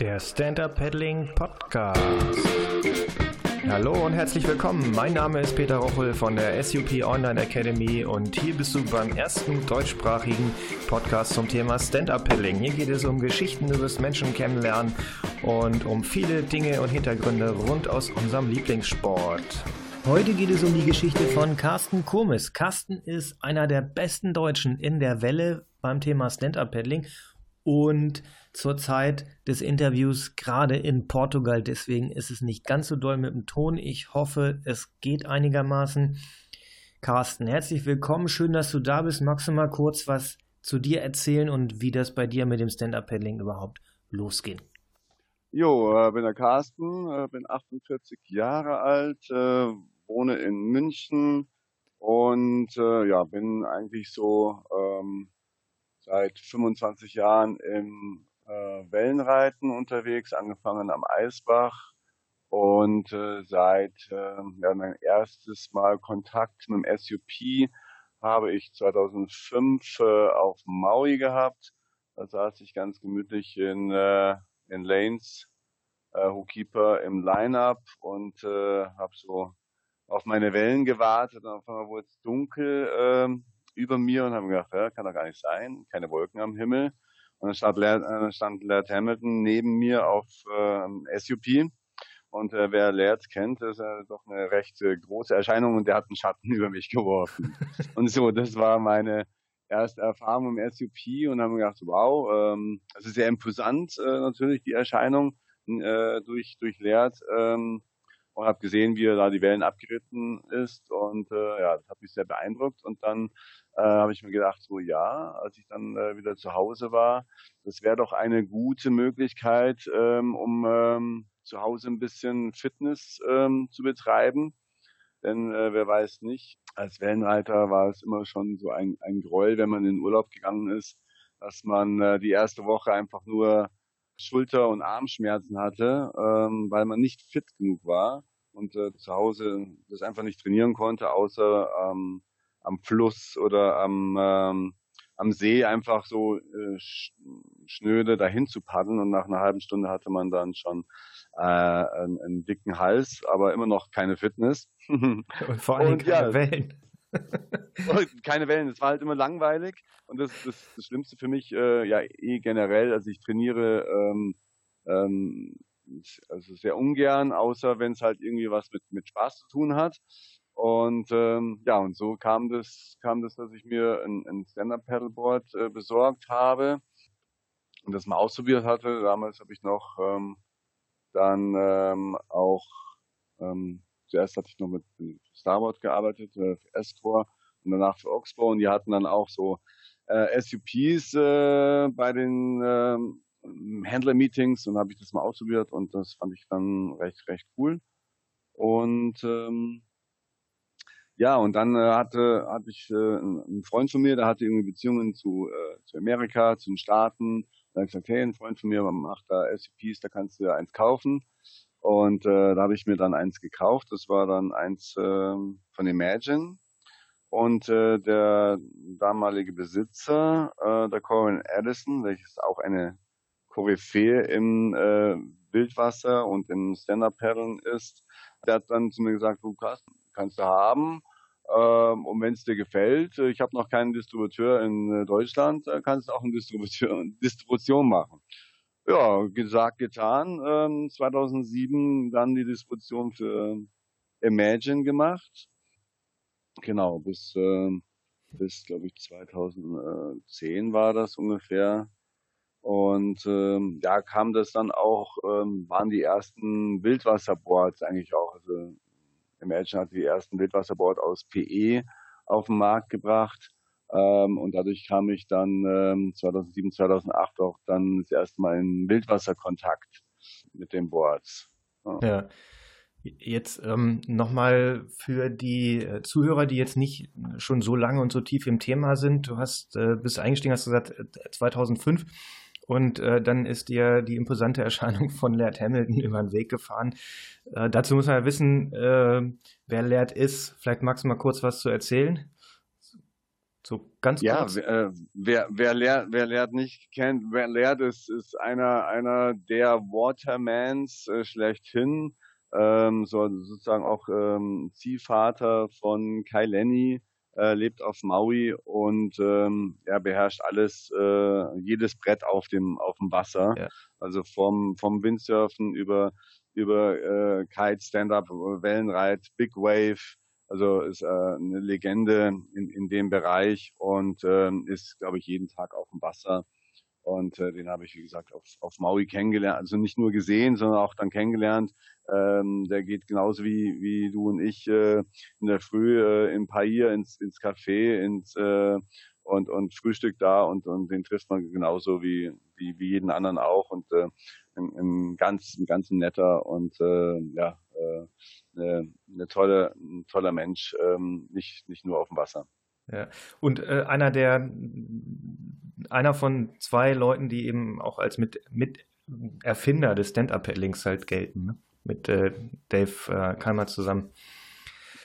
Der Stand-Up Paddling Podcast. Hallo und herzlich willkommen. Mein Name ist Peter Rochel von der SUP Online Academy und hier bist du beim ersten deutschsprachigen Podcast zum Thema Stand-Up Paddling. Hier geht es um Geschichten über das Menschen kennenlernen und um viele Dinge und Hintergründe rund aus unserem Lieblingssport. Heute geht es um die Geschichte von Carsten Kurmis. Carsten ist einer der besten Deutschen in der Welle beim Thema Stand-Up Paddling und zur Zeit des Interviews gerade in Portugal. Deswegen ist es nicht ganz so doll mit dem Ton. Ich hoffe, es geht einigermaßen. Carsten, herzlich willkommen. Schön, dass du da bist. Magst du mal kurz was zu dir erzählen und wie das bei dir mit dem Stand-Up-Paddling überhaupt losging? Jo, äh, bin der Carsten, äh, bin 48 Jahre alt, äh, wohne in München und ja, bin eigentlich so ähm, seit 25 Jahren im Wellenreiten unterwegs, angefangen am Eisbach und äh, seit äh, ja, mein erstes Mal Kontakt mit dem SUP habe ich 2005 äh, auf Maui gehabt. Da saß ich ganz gemütlich in, äh, in Lanes äh, Hookkeeper im Line-Up und äh, habe so auf meine Wellen gewartet und auf einmal wurde es dunkel äh, über mir und habe gedacht, ja, kann doch gar nicht sein, keine Wolken am Himmel. Und dann stand Laird, äh, stand Laird Hamilton neben mir auf äh, SUP. Und äh, wer Laird kennt, ist äh, doch eine recht äh, große Erscheinung und der hat einen Schatten über mich geworfen. und so, das war meine erste Erfahrung im SUP und haben gedacht, wow, ähm, also sehr imposant äh, natürlich die Erscheinung äh, durch, durch Laird. Ähm, und habe gesehen, wie er da die Wellen abgeritten ist und äh, ja, das hat mich sehr beeindruckt und dann äh, habe ich mir gedacht, so ja, als ich dann äh, wieder zu Hause war, das wäre doch eine gute Möglichkeit, ähm, um ähm, zu Hause ein bisschen Fitness ähm, zu betreiben. Denn äh, wer weiß nicht, als Wellenreiter war es immer schon so ein, ein Groll, wenn man in den Urlaub gegangen ist, dass man äh, die erste Woche einfach nur Schulter- und Armschmerzen hatte, ähm, weil man nicht fit genug war und äh, zu Hause das einfach nicht trainieren konnte, außer ähm, am Fluss oder am, ähm, am See einfach so äh, schnöde dahin zu paddeln und nach einer halben Stunde hatte man dann schon äh, einen, einen dicken Hals, aber immer noch keine Fitness. Und vor allem und, keine ja, Wellen. keine Wellen, es war halt immer langweilig und das, das, das Schlimmste für mich, äh, ja eh generell, also ich trainiere ähm, ähm, also sehr ungern, außer wenn es halt irgendwie was mit, mit Spaß zu tun hat. Und ähm, ja, und so kam das, kam das, dass ich mir ein, ein Stand-Up-Paddleboard äh, besorgt habe und das mal ausprobiert hatte. Damals habe ich noch ähm, dann ähm, auch, ähm, zuerst hatte ich noch mit, mit Starboard gearbeitet, äh, für Escor und danach für Oxbow und die hatten dann auch so äh, SUPs äh, bei den ähm, Händler-Meetings und habe ich das mal ausprobiert und das fand ich dann recht, recht cool. Und ähm, ja, und dann äh, hatte, hatte ich äh, einen Freund von mir, der hatte irgendwie Beziehungen zu, äh, zu Amerika, zu den Staaten. Da habe ich gesagt, hey, ein Freund von mir macht da SCPs, da kannst du eins kaufen. Und äh, da habe ich mir dann eins gekauft. Das war dann eins äh, von Imagine. Und äh, der damalige Besitzer, äh, der Corin Addison, welches auch eine Koryphäe im äh, Wildwasser und im Stand-Up-Paddeln ist, der hat dann zu mir gesagt, du kannst, kannst du haben. Ähm, und wenn es dir gefällt, äh, ich habe noch keinen Distributeur in äh, Deutschland, äh, kannst du auch eine Distribution machen. Ja, gesagt, getan. Ähm, 2007 dann die Distribution für Imagine gemacht. Genau, bis, äh, bis glaube ich 2010 war das ungefähr. Und ähm, ja, kam das dann auch, ähm, waren die ersten Wildwasserboards eigentlich auch. Also Imagine hat die ersten Wildwasserboards aus PE auf den Markt gebracht. Ähm, und dadurch kam ich dann ähm, 2007, 2008 auch dann das erste Mal in Wildwasserkontakt mit den Boards. Ja. ja. Jetzt ähm, nochmal für die äh, Zuhörer, die jetzt nicht schon so lange und so tief im Thema sind. Du hast, äh, bist eingestiegen, hast gesagt, 2005 äh, und äh, dann ist dir die imposante Erscheinung von Laird Hamilton über den Weg gefahren. Äh, dazu muss man ja wissen, äh, wer Laird ist. Vielleicht magst du mal kurz was zu erzählen So ganz ja, kurz. Ja, äh, wer, wer, lehrt, wer lehrt nicht kennt, wer lehrt ist, ist einer, einer der Watermans äh, schlechthin, ähm, so, sozusagen auch ähm, Ziehvater von Kai Lenny, äh, lebt auf Maui und ähm, er beherrscht alles, äh, jedes Brett auf dem auf dem Wasser. Ja. Also vom vom Windsurfen über über äh, Kite, Stand-up, Wellenreit, Big Wave. Also ist äh, eine Legende in, in dem Bereich und äh, ist, glaube ich, jeden Tag auf dem Wasser. Und äh, den habe ich, wie gesagt, auf, auf Maui kennengelernt. Also nicht nur gesehen, sondern auch dann kennengelernt. Ähm, der geht genauso wie, wie du und ich äh, in der Früh äh, im Pair ins, ins Café ins, äh, und, und Frühstück da und, und den trifft man genauso wie, wie, wie jeden anderen auch. Und äh, ein, ein ganz, ein ganz netter und äh, ja, äh, eine, eine tolle, ein toller Mensch, ähm, nicht, nicht nur auf dem Wasser. Ja. Und äh, einer der einer von zwei Leuten, die eben auch als mit, mit Erfinder des Stand-Up-Paddlings halt gelten, ne? mit äh, Dave äh, Kalmer zusammen.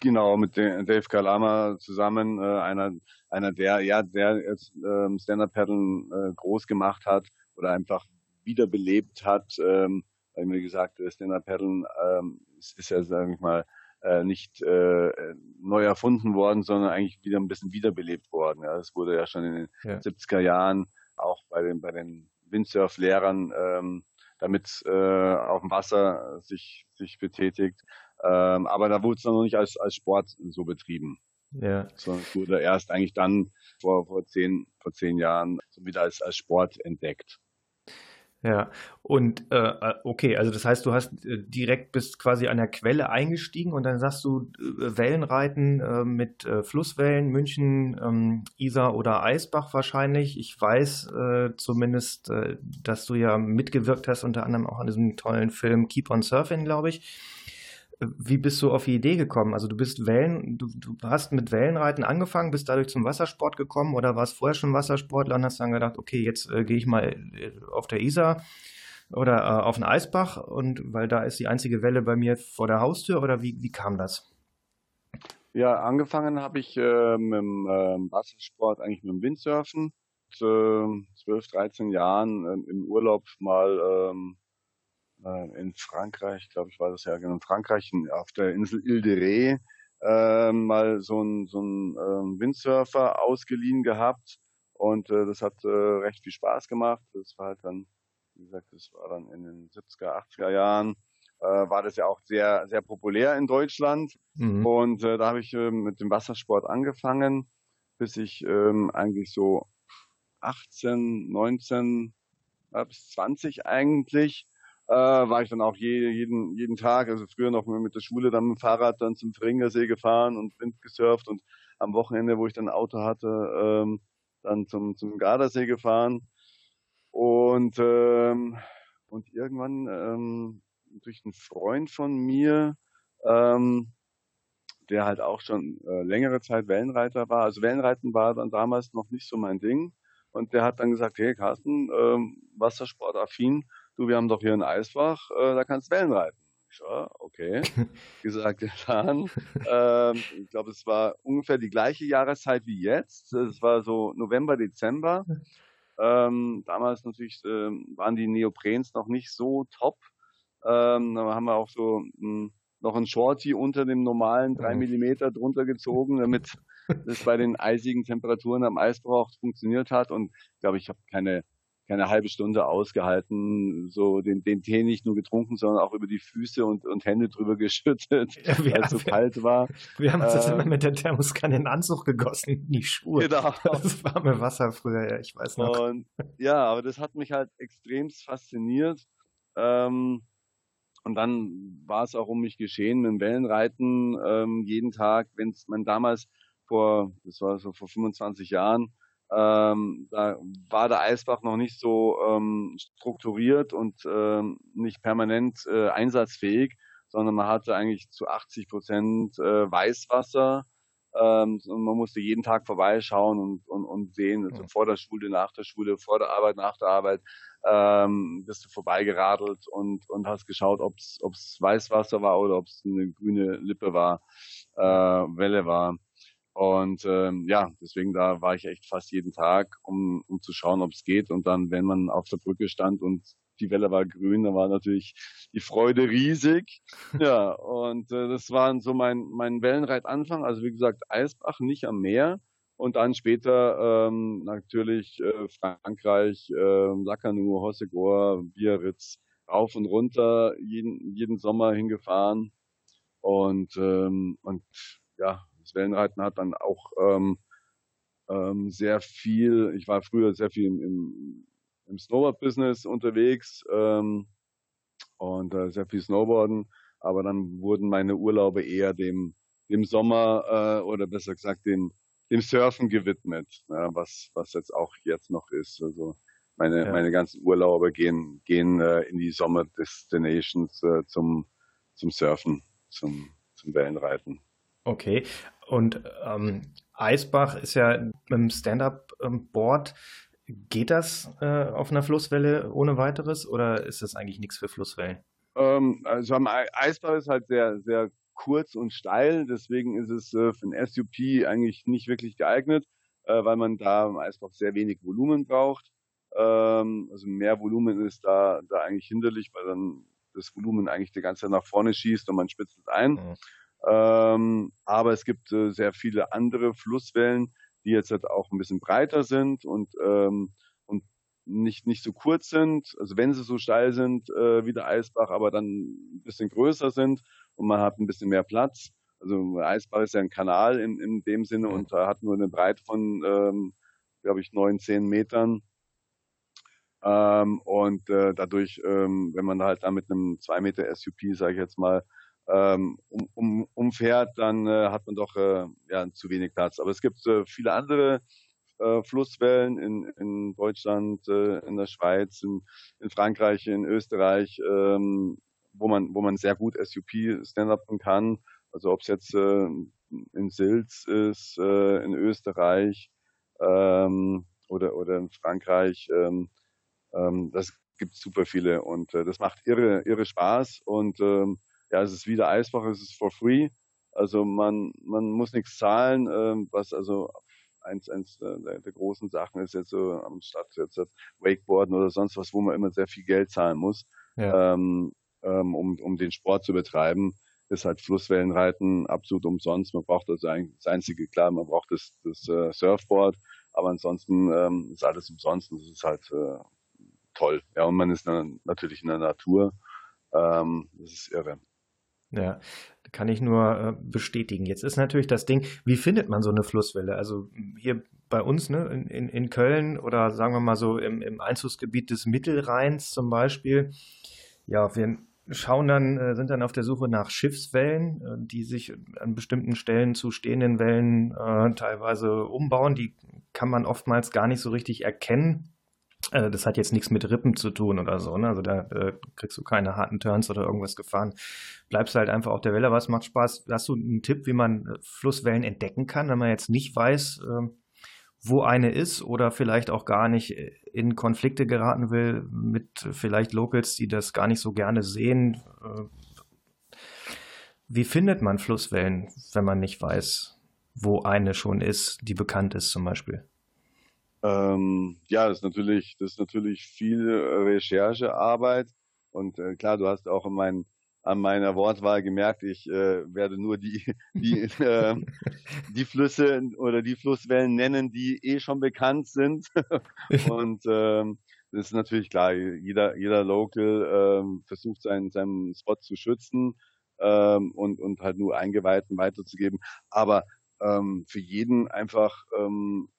Genau, mit Dave Kalama zusammen, äh, einer, einer der, ja, der ähm, Stand-Up-Paddeln äh, groß gemacht hat oder einfach wiederbelebt hat. Ähm, wie gesagt, Stand-Up-Paddeln ähm, ist, ist ja, sage ich mal, äh, nicht äh, neu erfunden worden, sondern eigentlich wieder ein bisschen wiederbelebt worden. Ja, das wurde ja schon in den ja. 70er Jahren auch bei den bei den Windsurf-Lehrern ähm, damit äh, auf dem Wasser sich sich betätigt. Ähm, aber da wurde es noch nicht als als Sport so betrieben. Ja. Sondern es wurde erst eigentlich dann vor vor zehn vor zehn Jahren wieder als als Sport entdeckt. Ja, und äh, äh, okay, also das heißt, du hast äh, direkt bist quasi an der Quelle eingestiegen und dann sagst du äh, Wellenreiten äh, mit Flusswellen, München, ähm, Isar oder Eisbach wahrscheinlich. Ich weiß zumindest, dass du ja mitgewirkt hast, unter anderem auch an diesem tollen Film Keep on Surfing, glaube ich. Wie bist du auf die Idee gekommen? Also du bist Wellen, du, du hast mit Wellenreiten angefangen, bist dadurch zum Wassersport gekommen oder warst vorher schon Wassersportler und hast dann gedacht, okay, jetzt äh, gehe ich mal äh, auf der Isar oder äh, auf den Eisbach und weil da ist die einzige Welle bei mir vor der Haustür oder wie, wie kam das? Ja, angefangen habe ich äh, mit dem äh, Wassersport eigentlich mit dem Windsurfen. Äh, 12, 13 Jahren äh, im Urlaub mal ähm, äh, in Frankreich, glaube ich, war das ja genau in Frankreich, auf der Insel Ile de Ré, äh, mal so ein, so ein äh, Windsurfer ausgeliehen gehabt und äh, das hat äh, recht viel Spaß gemacht. Das war halt dann, wie gesagt, das war dann in den 70er, 80er Jahren, äh, war das ja auch sehr, sehr populär in Deutschland. Mhm. Und äh, da habe ich äh, mit dem Wassersport angefangen, bis ich ähm, eigentlich so 18, 19, bis 20 eigentlich äh, war ich dann auch je, jeden, jeden Tag, also früher noch mit der Schule dann mit dem Fahrrad dann zum Fringersee gefahren und Wind gesurft und am Wochenende, wo ich dann Auto hatte, ähm, dann zum, zum Gardasee gefahren. Und, ähm, und irgendwann ähm, durch einen Freund von mir, ähm, der halt auch schon äh, längere Zeit Wellenreiter war. Also Wellenreiten war dann damals noch nicht so mein Ding. Und der hat dann gesagt, hey Carsten, ähm, Wassersportaffin, du, wir haben doch hier ein Eisbach, äh, da kannst du Wellen reiten. Ich so, okay, gesagt, getan. ähm, ich glaube, es war ungefähr die gleiche Jahreszeit wie jetzt. Es war so November, Dezember. Ähm, damals natürlich ähm, waren die Neoprens noch nicht so top. Ähm, da haben wir auch so mh, hm, noch ein Shorty unter dem normalen drei Millimeter drunter gezogen, damit das bei den eisigen Temperaturen am Eisbach auch funktioniert hat. Und ich glaube, ich habe keine keine halbe Stunde ausgehalten, so den, den Tee nicht nur getrunken, sondern auch über die Füße und, und Hände drüber geschüttet, ja, weil es so kalt war. Wir haben uns äh, das immer mit der Thermoskanne in den Anzug gegossen, in die Schuhe. Genau. Das warme Wasser früher, ja, ich weiß noch. Und, ja, aber das hat mich halt extremst fasziniert. Ähm, und dann war es auch um mich geschehen mit dem Wellenreiten ähm, jeden Tag, wenn es man damals vor, das war so vor 25 Jahren, ähm, da war der Eisbach noch nicht so ähm, strukturiert und ähm, nicht permanent äh, einsatzfähig, sondern man hatte eigentlich zu 80 Prozent äh, Weißwasser. Ähm, und man musste jeden Tag vorbeischauen und, und, und sehen, also vor der Schule, nach der Schule, vor der Arbeit, nach der Arbeit, ähm, bist du vorbeigeradelt und, und hast geschaut, ob es Weißwasser war oder ob es eine grüne Lippe war, äh, Welle war. Und ähm, ja, deswegen da war ich echt fast jeden Tag, um, um zu schauen, ob es geht. Und dann, wenn man auf der Brücke stand und die Welle war grün, dann war natürlich die Freude riesig. Ja, und äh, das war so mein, mein Wellenreitanfang. Also wie gesagt, Eisbach, nicht am Meer. Und dann später ähm, natürlich äh, Frankreich, äh, Lacanau, Hossegor, Biarritz, rauf und runter, jeden, jeden Sommer hingefahren. Und, ähm, und ja, das Wellenreiten hat dann auch ähm, ähm, sehr viel, ich war früher sehr viel im, im, Snowboard-Business unterwegs ähm, und äh, sehr viel Snowboarden, aber dann wurden meine Urlaube eher dem, dem Sommer äh, oder besser gesagt dem, dem Surfen gewidmet, ja, was, was jetzt auch jetzt noch ist. Also meine, ja. meine ganzen Urlaube gehen, gehen äh, in die Sommer Destinations äh, zum, zum Surfen, zum, zum Wellenreiten. Okay. Und ähm, Eisbach ist ja mit dem Stand-Up-Board. Geht das äh, auf einer Flusswelle ohne weiteres oder ist das eigentlich nichts für Flusswellen? Ähm, also am Eisbach ist halt sehr, sehr kurz und steil, deswegen ist es äh, für ein SUP eigentlich nicht wirklich geeignet, äh, weil man da im Eisbach sehr wenig Volumen braucht. Ähm, also mehr Volumen ist da, da eigentlich hinderlich, weil dann das Volumen eigentlich die ganze Zeit nach vorne schießt und man spitzt es ein. Mhm. Ähm, aber es gibt äh, sehr viele andere Flusswellen, die jetzt halt auch ein bisschen breiter sind und, ähm, und nicht, nicht so kurz sind. Also wenn sie so steil sind äh, wie der Eisbach, aber dann ein bisschen größer sind und man hat ein bisschen mehr Platz. Also Eisbach ist ja ein Kanal in, in dem Sinne und da hat nur eine Breite von, ähm, glaube ich, neun, zehn Metern. Ähm, und äh, dadurch, ähm, wenn man halt da mit einem zwei Meter SUP, sage ich jetzt mal, ähm, um, um, umfährt, dann äh, hat man doch äh, ja, zu wenig Platz. Aber es gibt äh, viele andere äh, Flusswellen in, in Deutschland, äh, in der Schweiz, in, in Frankreich, in Österreich, ähm, wo man wo man sehr gut SUP stand-upen kann. Also ob es jetzt äh, in Silz ist, äh, in Österreich ähm, oder oder in Frankreich. Ähm, ähm, das gibt super viele und äh, das macht irre irre Spaß und ähm, ja, es ist wieder Eisbach, es ist for free. Also man, man muss nichts zahlen, ähm, was also eins, eins der, der großen Sachen ist jetzt so am Stadt jetzt Wakeboarden oder sonst was, wo man immer sehr viel Geld zahlen muss, ja. ähm, ähm, um, um den Sport zu betreiben, ist halt Flusswellenreiten absolut umsonst. Man braucht also eigentlich das einzige, klar, man braucht das, das uh, Surfboard, aber ansonsten ähm, ist alles umsonst und das ist halt äh, toll. Ja, und man ist dann natürlich in der Natur. Ähm, das ist irre. Ja, kann ich nur äh, bestätigen. Jetzt ist natürlich das Ding, wie findet man so eine Flusswelle? Also hier bei uns ne, in, in Köln oder sagen wir mal so im, im Einzugsgebiet des Mittelrheins zum Beispiel. Ja, wir schauen dann, äh, sind dann auf der Suche nach Schiffswellen, äh, die sich an bestimmten Stellen zu stehenden Wellen äh, teilweise umbauen. Die kann man oftmals gar nicht so richtig erkennen äh, das hat jetzt nichts mit Rippen zu tun oder so, ne? Also da äh, kriegst du keine harten Turns oder irgendwas gefahren. Bleibst halt einfach auf der Welle, was macht Spaß. Hast du einen Tipp, wie man äh, Flusswellen entdecken kann, wenn man jetzt nicht weiß, äh, wo eine ist oder vielleicht auch gar nicht äh, in Konflikte geraten will mit vielleicht Locals, die das gar nicht so gerne sehen? Wie findet man Flusswellen, wenn man nicht weiß, wo eine schon ist, die bekannt ist zum Beispiel? Ähm, ja, das ist natürlich, das ist natürlich viel Recherchearbeit. Und äh, klar, du hast auch in mein, an meiner Wortwahl gemerkt, ich äh, werde nur die, die, äh, die Flüsse oder die Flusswellen nennen, die eh schon bekannt sind. Und ähm, das ist natürlich klar, jeder, jeder Local ähm, versucht seinen, seinen Spot zu schützen ähm, und, und halt nur Eingeweihten weiterzugeben. Aber ähm, für jeden einfach ähm,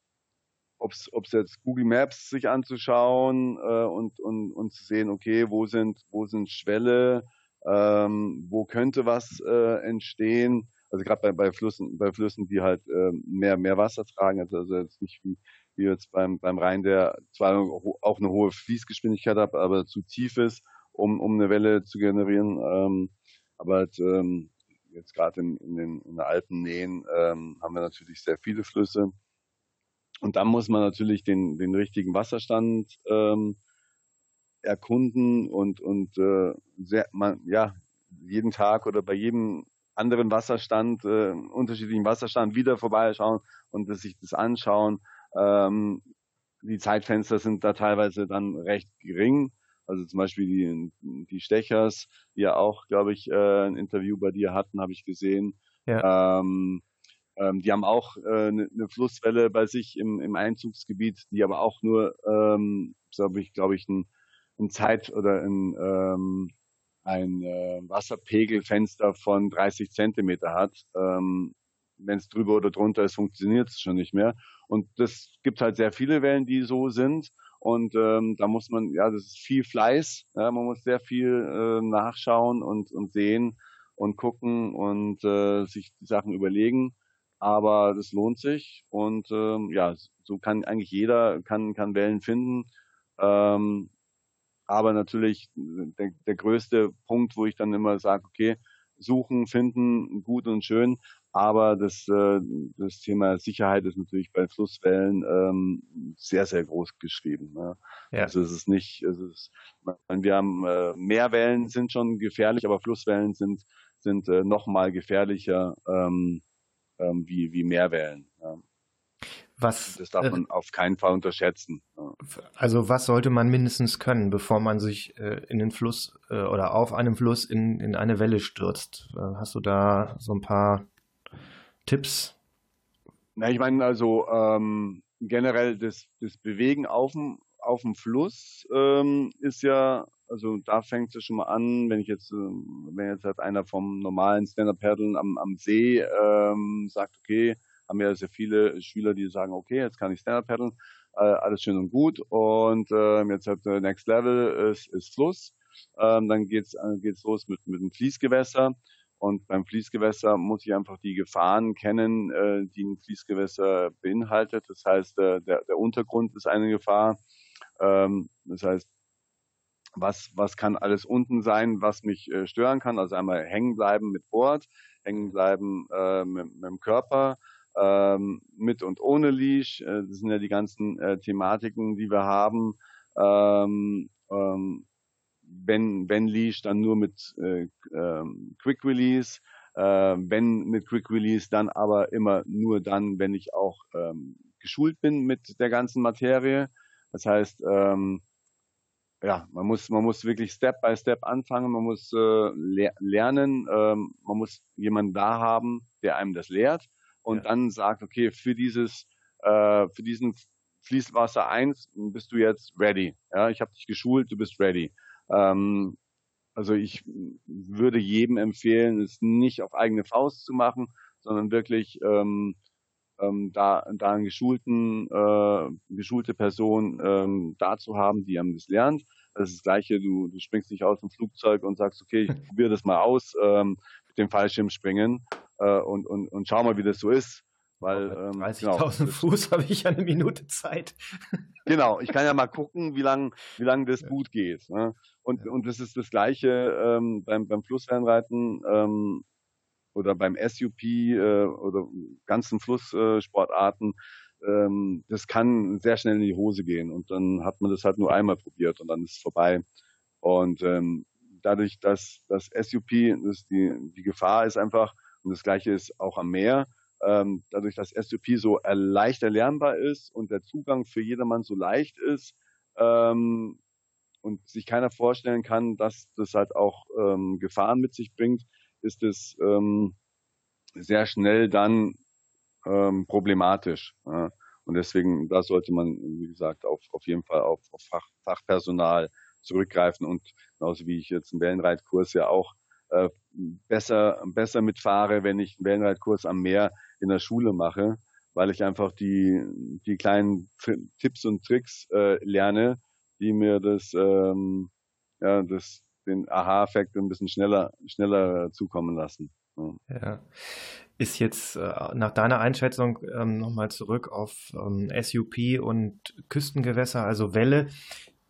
ob es jetzt Google Maps sich anzuschauen äh, und, und, und zu sehen, okay, wo sind, wo sind Schwelle, ähm, wo könnte was äh, entstehen. Also gerade bei, bei Flüssen, bei Flüssen, die halt äh, mehr, mehr Wasser tragen, also, also jetzt nicht wie, wie jetzt beim, beim Rhein, der zwar auch eine hohe Fließgeschwindigkeit hat, aber zu tief ist, um, um eine Welle zu generieren. Ähm, aber halt, ähm, jetzt gerade in, in, den, in den Alpennähen ähm, haben wir natürlich sehr viele Flüsse. Und dann muss man natürlich den, den richtigen Wasserstand ähm, erkunden und, und äh, sehr, man, ja, jeden Tag oder bei jedem anderen Wasserstand, äh, unterschiedlichen Wasserstand wieder vorbeischauen und sich das anschauen. Ähm, die Zeitfenster sind da teilweise dann recht gering. Also zum Beispiel die, die Stechers, die ja auch, glaube ich, äh, ein Interview bei dir hatten, habe ich gesehen. Ja. Ähm, ähm, die haben auch äh, eine, eine Flusswelle bei sich im, im Einzugsgebiet, die aber auch nur, ähm, glaube ich, glaube ich, ein, ein Zeit oder ein, ähm, ein äh, Wasserpegelfenster von 30 Zentimeter hat. Ähm, Wenn es drüber oder drunter ist, funktioniert es schon nicht mehr. Und das gibt halt sehr viele Wellen, die so sind. Und ähm, da muss man, ja, das ist viel Fleiß. Ja, man muss sehr viel äh, nachschauen und, und sehen und gucken und äh, sich die Sachen überlegen aber das lohnt sich und ähm, ja, so kann eigentlich jeder kann kann Wellen finden. Ähm, aber natürlich der, der größte Punkt, wo ich dann immer sage, okay, suchen, finden, gut und schön, aber das, äh, das Thema Sicherheit ist natürlich bei Flusswellen ähm, sehr, sehr groß geschrieben. Ne? Ja. Also es ist nicht, es ist, wir haben äh, Meerwellen sind schon gefährlich, aber Flusswellen sind sind äh, noch mal gefährlicher. Ähm, ähm, wie, wie Mehrwellen. Ja. Was, das darf äh, man auf keinen Fall unterschätzen. Ja. Also was sollte man mindestens können, bevor man sich äh, in den Fluss äh, oder auf einem Fluss in, in eine Welle stürzt? Äh, hast du da so ein paar Tipps? Na, ich meine also ähm, generell das, das Bewegen auf dem, auf dem Fluss ähm, ist ja also da fängt es schon mal an, wenn ich jetzt, äh, wenn jetzt halt einer vom normalen Stand-Up-Paddeln am, am See ähm, sagt, okay, haben wir ja sehr viele Schüler, die sagen, okay, jetzt kann ich Stand-Up-Paddeln, äh, alles schön und gut und äh, jetzt halt äh, Next Level ist, ist Fluss. Ähm, dann geht's äh, geht's los mit mit dem Fließgewässer und beim Fließgewässer muss ich einfach die Gefahren kennen, äh, die ein Fließgewässer beinhaltet. Das heißt, äh, der, der Untergrund ist eine Gefahr. Ähm, das heißt, was, was kann alles unten sein, was mich äh, stören kann. Also einmal hängen bleiben mit Bord, hängen bleiben äh, mit, mit dem Körper, ähm, mit und ohne Leash. Äh, das sind ja die ganzen äh, Thematiken, die wir haben. Ähm, ähm, wenn, wenn Leash, dann nur mit äh, ähm, Quick Release. Äh, wenn mit Quick Release, dann aber immer nur dann, wenn ich auch ähm, geschult bin mit der ganzen Materie. Das heißt, ähm, ja, man muss, man muss wirklich Step by Step anfangen, man muss äh, le lernen, ähm, man muss jemanden da haben, der einem das lehrt und ja. dann sagt, okay, für dieses, äh, für diesen Fließwasser 1 bist du jetzt ready. Ja, ich habe dich geschult, du bist ready. Ähm, also ich würde jedem empfehlen, es nicht auf eigene Faust zu machen, sondern wirklich ähm, ähm, da, da einen geschulten, äh, geschulte Person ähm, da zu haben, die einem das lernt. Das ist das Gleiche, du, du springst nicht aus dem Flugzeug und sagst, okay, ich probiere das mal aus ähm, mit dem Fallschirmspringen äh, und, und, und schau mal, wie das so ist. Weil ähm, 30.000 genau, Fuß habe ich eine Minute Zeit. genau, ich kann ja mal gucken, wie lang, wie lang das ja. Boot geht. Ne? Und, ja. und das ist das Gleiche ähm, beim, beim Flussfernreiten. Ähm, oder beim SUP äh, oder ganzen Flusssportarten, ähm, das kann sehr schnell in die Hose gehen und dann hat man das halt nur einmal probiert und dann ist es vorbei. Und ähm, dadurch, dass das SUP, das die, die Gefahr ist einfach, und das gleiche ist auch am Meer, ähm, dadurch, dass SUP so leicht erlernbar ist und der Zugang für jedermann so leicht ist ähm, und sich keiner vorstellen kann, dass das halt auch ähm, Gefahren mit sich bringt, ist es ähm, sehr schnell dann ähm, problematisch. Ja. Und deswegen, da sollte man, wie gesagt, auf, auf jeden Fall auf, auf Fach, Fachpersonal zurückgreifen und genauso wie ich jetzt einen Wellenreitkurs ja auch äh, besser, besser mitfahre, wenn ich einen Wellenreitkurs am Meer in der Schule mache, weil ich einfach die, die kleinen Tipps und Tricks äh, lerne, die mir das, ähm, ja, das, den Aha-Effekt ein bisschen schneller, schneller zukommen lassen. Ja. Ist jetzt äh, nach deiner Einschätzung ähm, nochmal zurück auf ähm, SUP und Küstengewässer, also Welle.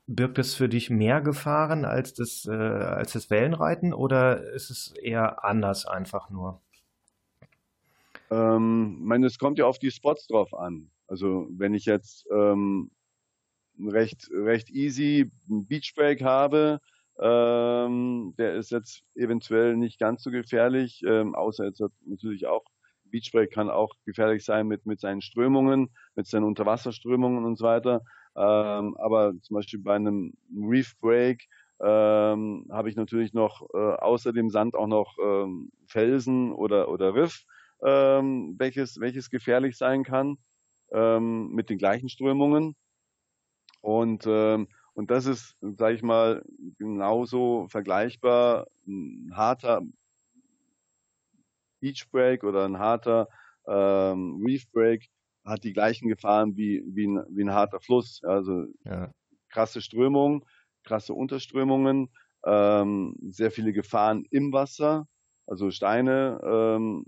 Birgt es für dich mehr Gefahren als das, äh, als das Wellenreiten oder ist es eher anders einfach nur? Ähm, ich meine, es kommt ja auf die Spots drauf an. Also wenn ich jetzt ähm, recht, recht easy Beachbreak habe, Ähm, der ist jetzt eventuell nicht ganz so gefährlich, ähm, außer jetzt hat natürlich auch Beachbreak kann auch gefährlich sein mit, mit seinen Strömungen, mit seinen Unterwasserströmungen und so weiter. Ähm, aber zum Beispiel bei einem Reef Break ähm, habe ich natürlich noch äh, außer dem Sand auch noch ähm, Felsen oder, oder Riff, ähm, welches, welches gefährlich sein kann ähm, mit den gleichen Strömungen. Und, ähm, und das ist, sage ich mal, genauso vergleichbar. Ein harter Beach Break oder ein harter ähm, Reef Break hat die gleichen Gefahren wie, wie, ein, wie ein harter Fluss. Also ja. krasse Strömung, krasse Unterströmungen, ähm, sehr viele Gefahren im Wasser, also Steine ähm,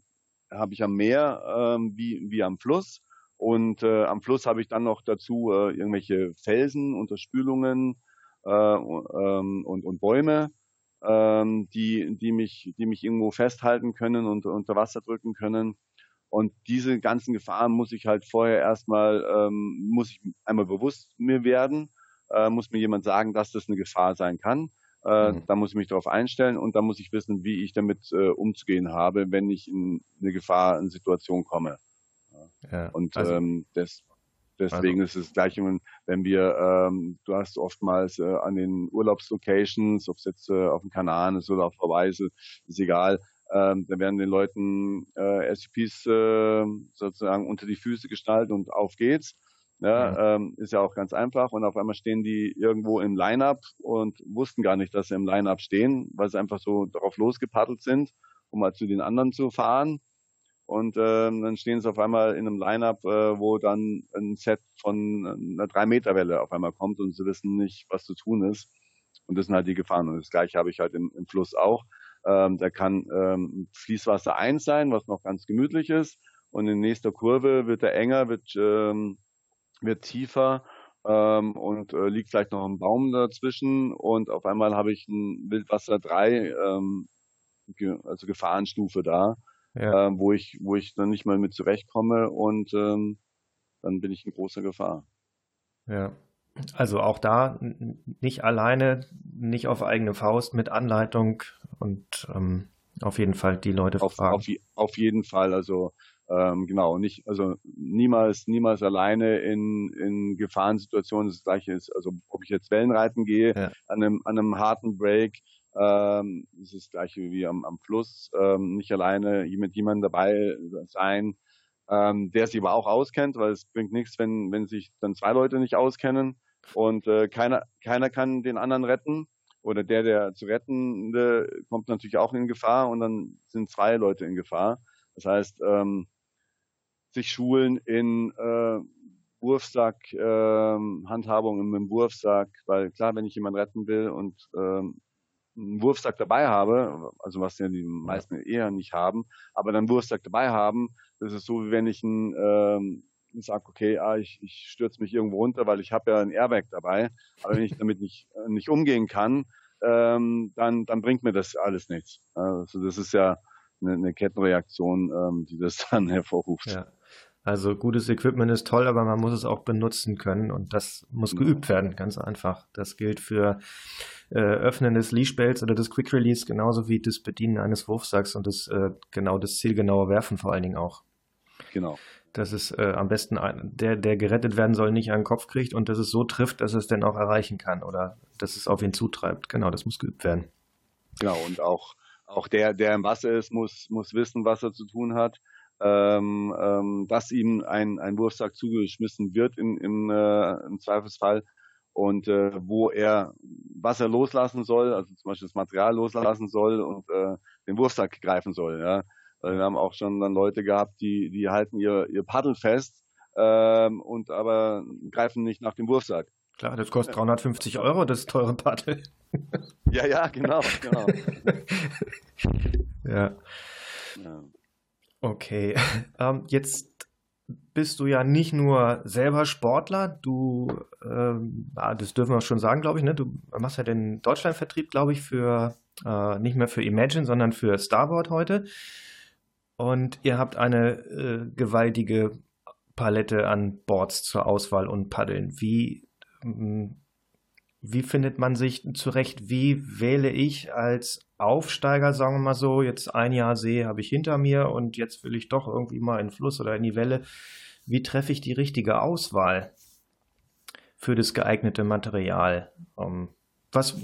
habe ich am Meer ähm, wie, wie am Fluss. Und äh, am Fluss habe ich dann noch dazu äh, irgendwelche Felsen, Unterspülungen äh, ähm, und, und Bäume, ähm, die, die, mich, die mich irgendwo festhalten können und unter Wasser drücken können. Und diese ganzen Gefahren muss ich halt vorher erstmal, ähm, muss ich einmal bewusst mir werden, äh, muss mir jemand sagen, dass das eine Gefahr sein kann. Äh, mhm. Da muss ich mich darauf einstellen und da muss ich wissen, wie ich damit äh, umzugehen habe, wenn ich in eine Gefahr, in eine Situation komme. Ja, und also, ähm, das, deswegen also, ist es gleich, wenn wir, ähm, du hast oftmals äh, an den Urlaubslocations, ob es jetzt äh, auf dem Kanal ist oder auf Hawaii ist, ist egal, ähm, da werden den Leuten äh, SUPs äh, sozusagen unter die Füße gestaltet und auf geht's. Ja, ja. Ähm, ist ja auch ganz einfach. Und auf einmal stehen die irgendwo im Line-Up und wussten gar nicht, dass sie im Line-Up stehen, weil sie einfach so darauf losgepaddelt sind, um mal zu den anderen zu fahren. Und ähm, dann stehen sie auf einmal in einem Line-Up, äh, wo dann ein Set von einer 3-Meter-Welle auf einmal kommt und sie wissen nicht, was zu tun ist. Und das sind halt die Gefahren. Und das gleiche habe ich halt im, im Fluss auch. Ähm, da kann ähm, Fließwasser 1 sein, was noch ganz gemütlich ist. Und in nächster Kurve wird er enger, wird, ähm, wird tiefer ähm, und äh, liegt vielleicht noch ein Baum dazwischen. Und auf einmal habe ich ein Wildwasser 3, ähm, also Gefahrenstufe da, ja. ähm, wo ich, wo ich dann nicht mal mit zurechtkomme und ähm, dann bin ich in großer Gefahr. Ja. Also auch da nicht alleine, nicht auf eigene Faust mit Anleitung und ähm, auf jeden Fall die Leute auf, fragen. Auf, auf jeden Fall, also ähm, genau, nicht, also niemals, niemals alleine in, in Gefahrensituationen. Das gleiche ist, also ob ich jetzt Wellenreiten gehe, ja. an einem, an einem harten Break, ähm, das ist das gleiche wie am, am Fluss, ähm, nicht alleine mit jemandem dabei sein, ähm, der sich aber auch auskennt, weil es bringt nichts, wenn, wenn sich dann zwei Leute nicht auskennen und äh, keiner, keiner kann den anderen retten oder der, der zu retten kommt natürlich auch in Gefahr und dann sind zwei Leute in Gefahr. Das heißt, ähm, sich schulen in äh, Wurfsack, äh, Handhabung mit dem Wurfsack, weil klar, wenn ich jemanden retten will und ähm, einen Wurfsack dabei habe, also was ja die meisten eher nicht haben, aber dann Wurfsack dabei haben, das ist so, wie wenn ich einen ähm, sage, okay, ah, ich, ich stürze mich irgendwo runter, weil ich habe ja ein Airbag dabei. Aber wenn ich damit nicht, äh, nicht umgehen kann, ähm, dann, dann bringt mir das alles nichts. Also das ist ja eine, eine Kettenreaktion, ähm, die das dann hervorruft. Ja. Also gutes Equipment ist toll, aber man muss es auch benutzen können und das muss ja. geübt werden, ganz einfach. Das gilt für äh, Öffnen des Leash-Belts oder des Quick Release genauso wie das Bedienen eines Wurfsacks und das äh, genau das zielgenaue Werfen vor allen Dingen auch. Genau dass es äh, am besten ein, der, der gerettet werden soll, nicht einen Kopf kriegt und dass es so trifft, dass es dann auch erreichen kann oder dass es auf ihn zutreibt. Genau, das muss geübt werden. Genau, und auch, auch der, der im Wasser ist, muss, muss wissen, was er zu tun hat. Ähm, ähm, dass ihm ein, ein Wurfsack zugeschmissen wird in, im, äh, im Zweifelsfall und äh, wo er was er loslassen soll, also zum Beispiel das Material loslassen soll und äh, den Wurfsack greifen soll. Ja. Wir haben auch schon dann Leute gehabt, die, die halten ihr, ihr Paddel fest ähm, und aber greifen nicht nach dem Wurfsack. Klar, das kostet 350 Euro, das teure Paddel. Ja, ja, genau, genau. ja. ja. Okay. Ähm, jetzt bist du ja nicht nur selber Sportler, du, ähm, das dürfen wir schon sagen, glaube ich, ne? Du machst ja den Deutschlandvertrieb, glaube ich, für äh, nicht mehr für Imagine, sondern für Starboard heute. Und ihr habt eine äh, gewaltige Palette an Boards zur Auswahl und Paddeln. Wie, ähm, wie findet man sich zurecht? Wie wähle ich als Aufsteiger, sagen wir mal so, jetzt ein Jahr See habe ich hinter mir und jetzt will ich doch irgendwie mal in den Fluss oder in die Welle. Wie treffe ich die richtige Auswahl für das geeignete Material? Ähm, was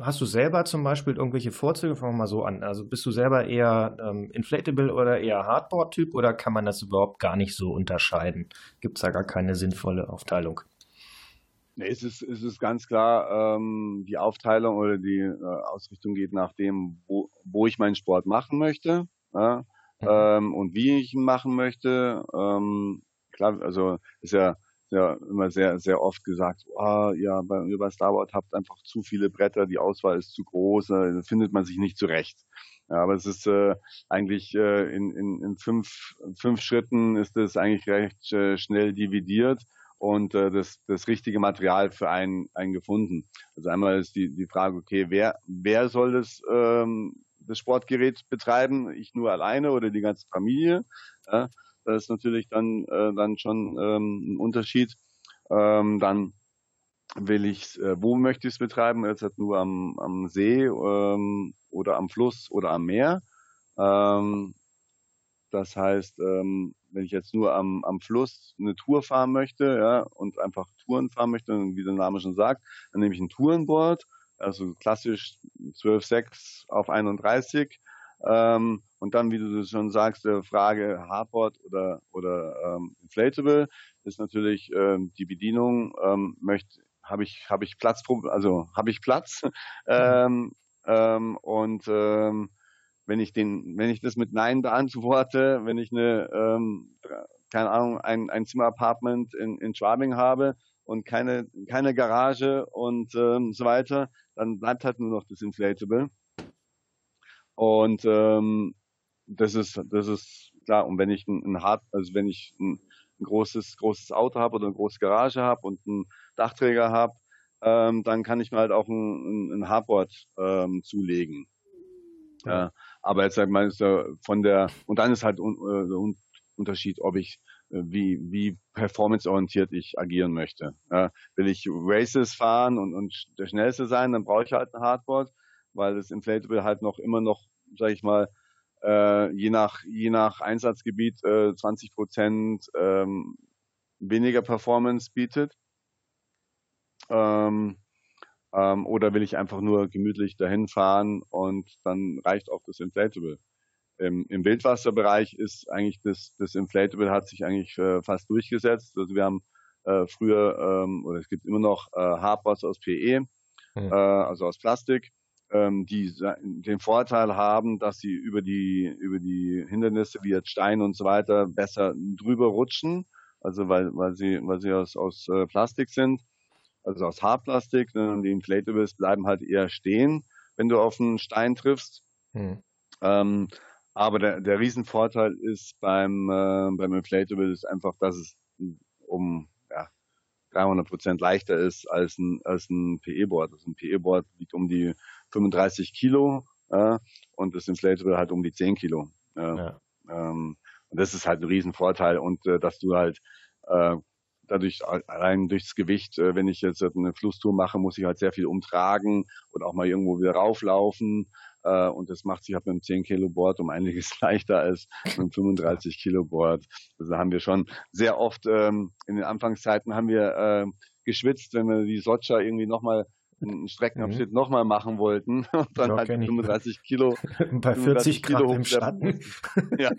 hast du selber zum Beispiel irgendwelche Vorzüge? Fangen wir mal so an. Also bist du selber eher ähm, Inflatable oder eher Hardboard-Typ oder kann man das überhaupt gar nicht so unterscheiden? Gibt es da gar keine sinnvolle Aufteilung? Nee, es ist, es ist ganz klar, ähm, die Aufteilung oder die äh, Ausrichtung geht nach dem, wo, wo ich meinen Sport machen möchte ja, mhm. ähm, und wie ich ihn machen möchte. Ähm, klar, also ist ja, ja immer sehr, sehr oft gesagt, oh, ja, bei, ihr bei Starboard habt einfach zu viele Bretter, die Auswahl ist zu groß, äh, da findet man sich nicht zurecht. Ja, aber es ist äh, eigentlich äh, in, in, in fünf, fünf Schritten ist es eigentlich recht äh, schnell dividiert und äh, das, das richtige Material für einen, einen gefunden. Also einmal ist die, die Frage, okay, wer, wer soll das, ähm, das Sportgerät betreiben? Ich nur alleine oder die ganze Familie? Ja, das ist natürlich dann, äh, dann schon ähm, ein Unterschied. Ähm, dann will ich, äh, wo möchte ich es betreiben? Jetzt halt nur am, am See ähm, oder am Fluss oder am Meer. Ähm, das heißt, ähm, wenn ich jetzt nur am, am Fluss eine Tour fahren möchte, ja, und einfach Touren fahren möchte, wie der Name schon sagt, dann nehme ich ein Tourenboard, also klassisch 12,6 auf 31. Ähm, und dann, wie du schon sagst, der Frage Hardboard oder, oder ähm, Inflatable ist natürlich ähm, die Bedienung. Ähm, möchte, habe ich, habe ich Platz, also habe ich Platz? ähm, ähm, und ähm, wenn ich den, wenn ich das mit Nein beantworte, wenn ich eine, ähm, keine Ahnung, ein, ein Zimmer-Apartment in, in Schwabing habe und keine, keine Garage und ähm, so weiter, dann bleibt halt nur noch das Inflatable. Und ähm, das ist, das ist klar. Und wenn ich ein, ein Hard, also wenn ich ein, ein großes, großes Auto habe oder eine große Garage habe und einen Dachträger habe, ähm, dann kann ich mir halt auch ein, ein, ein Hardboard ähm, zulegen. Ja. Aber jetzt sag mal, von der, und dann ist halt un, äh, Unterschied, ob ich, äh, wie, wie performanceorientiert ich agieren möchte. Ja, will ich Races fahren und, und der Schnellste sein, dann brauche ich halt ein Hardboard, weil das Inflatable halt noch immer noch, sag ich mal, äh, je nach je nach Einsatzgebiet äh, 20 Prozent ähm, weniger Performance bietet. Ähm, ähm, oder will ich einfach nur gemütlich dahin fahren und dann reicht auch das Inflatable. Im, im Wildwasserbereich ist eigentlich das, das Inflatable hat sich eigentlich äh, fast durchgesetzt. Also wir haben äh, früher, ähm, oder es gibt immer noch äh, Hardboards aus PE, mhm. äh, also aus Plastik, ähm, die den Vorteil haben, dass sie über die, über die Hindernisse wie jetzt Stein und so weiter besser drüber rutschen, also weil, weil sie, weil sie aus, aus äh, Plastik sind also aus Hartplastik. Ne? Die Inflatables bleiben halt eher stehen, wenn du auf einen Stein triffst. Hm. Ähm, aber der, der Riesenvorteil ist beim, äh, beim Inflatable ist einfach, dass es um ja, 300 Prozent leichter ist als ein, als ein PE-Board. Also ein PE-Board wiegt um die 35 Kilo äh, und das Inflatable halt um die 10 Kilo. Äh, ja. ähm, und das ist halt ein Riesenvorteil und äh, dass du halt äh, dadurch allein durchs Gewicht, äh, wenn ich jetzt eine Flusstour mache, muss ich halt sehr viel umtragen und auch mal irgendwo wieder rauflaufen. Äh, und das macht sich halt mit einem 10 Kilo Board um einiges leichter als mit einem 35 Kilo Board. Also haben wir schon sehr oft ähm, in den Anfangszeiten haben wir äh, geschwitzt, wenn wir die Socha irgendwie nochmal einen Streckenabschnitt mhm. nochmal machen wollten und dann ja, halt 35 Kilo bei 40 Grad Kilo im Schatten. ja.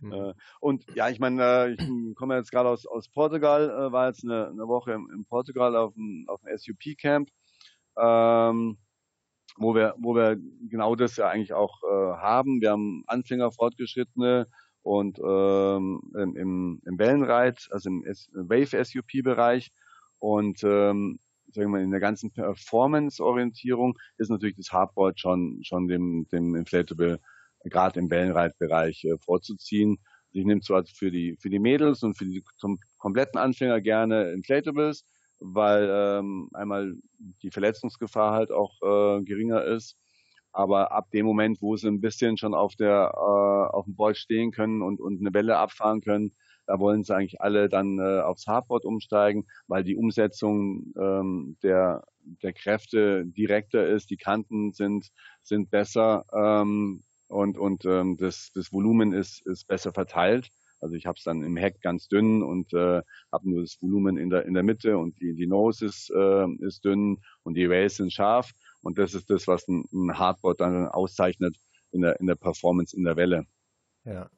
Mhm. Äh, und ja, ich meine, äh, ich komme jetzt gerade aus, aus Portugal, äh, war jetzt eine, eine Woche in, in Portugal auf dem, auf dem SUP-Camp, ähm, wo wir, wo wir genau das ja eigentlich auch äh, haben. Wir haben Anfänger, Fortgeschrittene und ähm, im, im Wellenreit, also im Wave-SUP-Bereich und ähm, sagen wir, in der ganzen Performance-Orientierung ist natürlich das Hardboard schon, schon dem, dem Inflatable gerade im Wellenreitbereich äh, vorzuziehen. Ich nehme zwar für die, für die Mädels und für die zum kompletten Anfänger gerne Inflatables, weil ähm, einmal die Verletzungsgefahr halt auch äh, geringer ist. Aber ab dem Moment, wo sie ein bisschen schon auf der äh, auf dem Board stehen können und, und eine Welle abfahren können, Da wollen sie eigentlich alle dann äh, aufs Hardboard umsteigen, weil die Umsetzung ähm, der, der Kräfte direkter ist, die Kanten sind, sind besser ähm, und, und ähm, das, das Volumen ist, ist besser verteilt. Also ich habe es dann im Heck ganz dünn und äh, habe nur das Volumen in der in der Mitte und die, die Nose ist, äh, ist dünn und die Rails sind scharf und das ist das, was ein, ein Hardboard dann auszeichnet in der in der Performance in der Welle. Ja.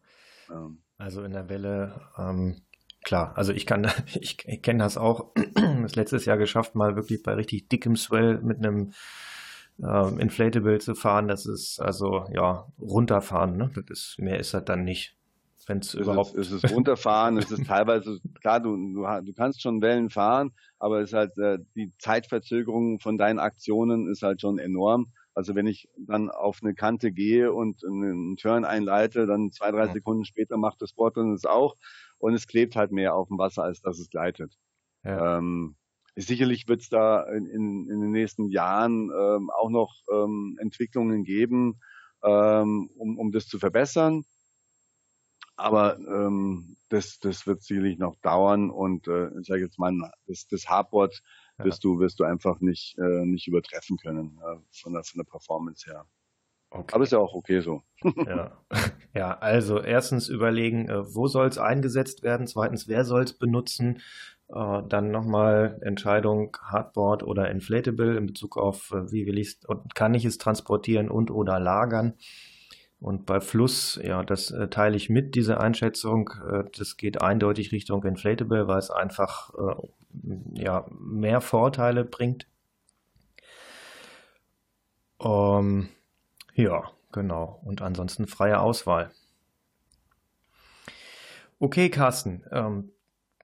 Ähm. Also in der Welle, ähm, klar, also ich kann, ich, ich kenne das auch, das letztes Jahr geschafft, mal wirklich bei richtig dickem Swell mit einem ähm, Inflatable zu fahren. Das ist also ja runterfahren, ne? Das ist, mehr ist das dann nicht wenn es überhaupt. Es ist runterfahren, es ist teilweise, klar, du, du, du, kannst schon Wellen fahren, aber es ist halt, äh, die Zeitverzögerung von deinen Aktionen ist halt schon enorm. Also wenn ich dann auf eine Kante gehe und einen Turn einleite, dann zwei, drei Sekunden später macht das Board dann es auch und es klebt halt mehr auf dem Wasser, als dass es gleitet. Ja. Ähm, sicherlich wird es da in, in, in, den nächsten Jahren ähm, auch noch ähm, Entwicklungen geben, ähm, um, um das zu verbessern. Aber ähm, das, das wird sicherlich noch dauern und äh, ich sage jetzt mal, das, das Hardboard ja. wirst du wirst du einfach nicht äh, nicht übertreffen können äh, von der von der Performance her. Okay. Aber ist ja auch okay so. ja. ja, also erstens überlegen, äh, wo soll es eingesetzt werden, zweitens, wer soll es benutzen, äh, dann nochmal Entscheidung Hardboard oder Inflatable in Bezug auf, äh, wie will ich es und kann ich es transportieren und oder lagern. Und bei Fluss, ja, das äh, teile ich mit, diese Einschätzung. Äh, das geht eindeutig Richtung Inflatable, weil es einfach ja, mehr Vorteile bringt. Ähm, ja, genau. Und ansonsten freie Auswahl. Okay, Carsten. Ähm,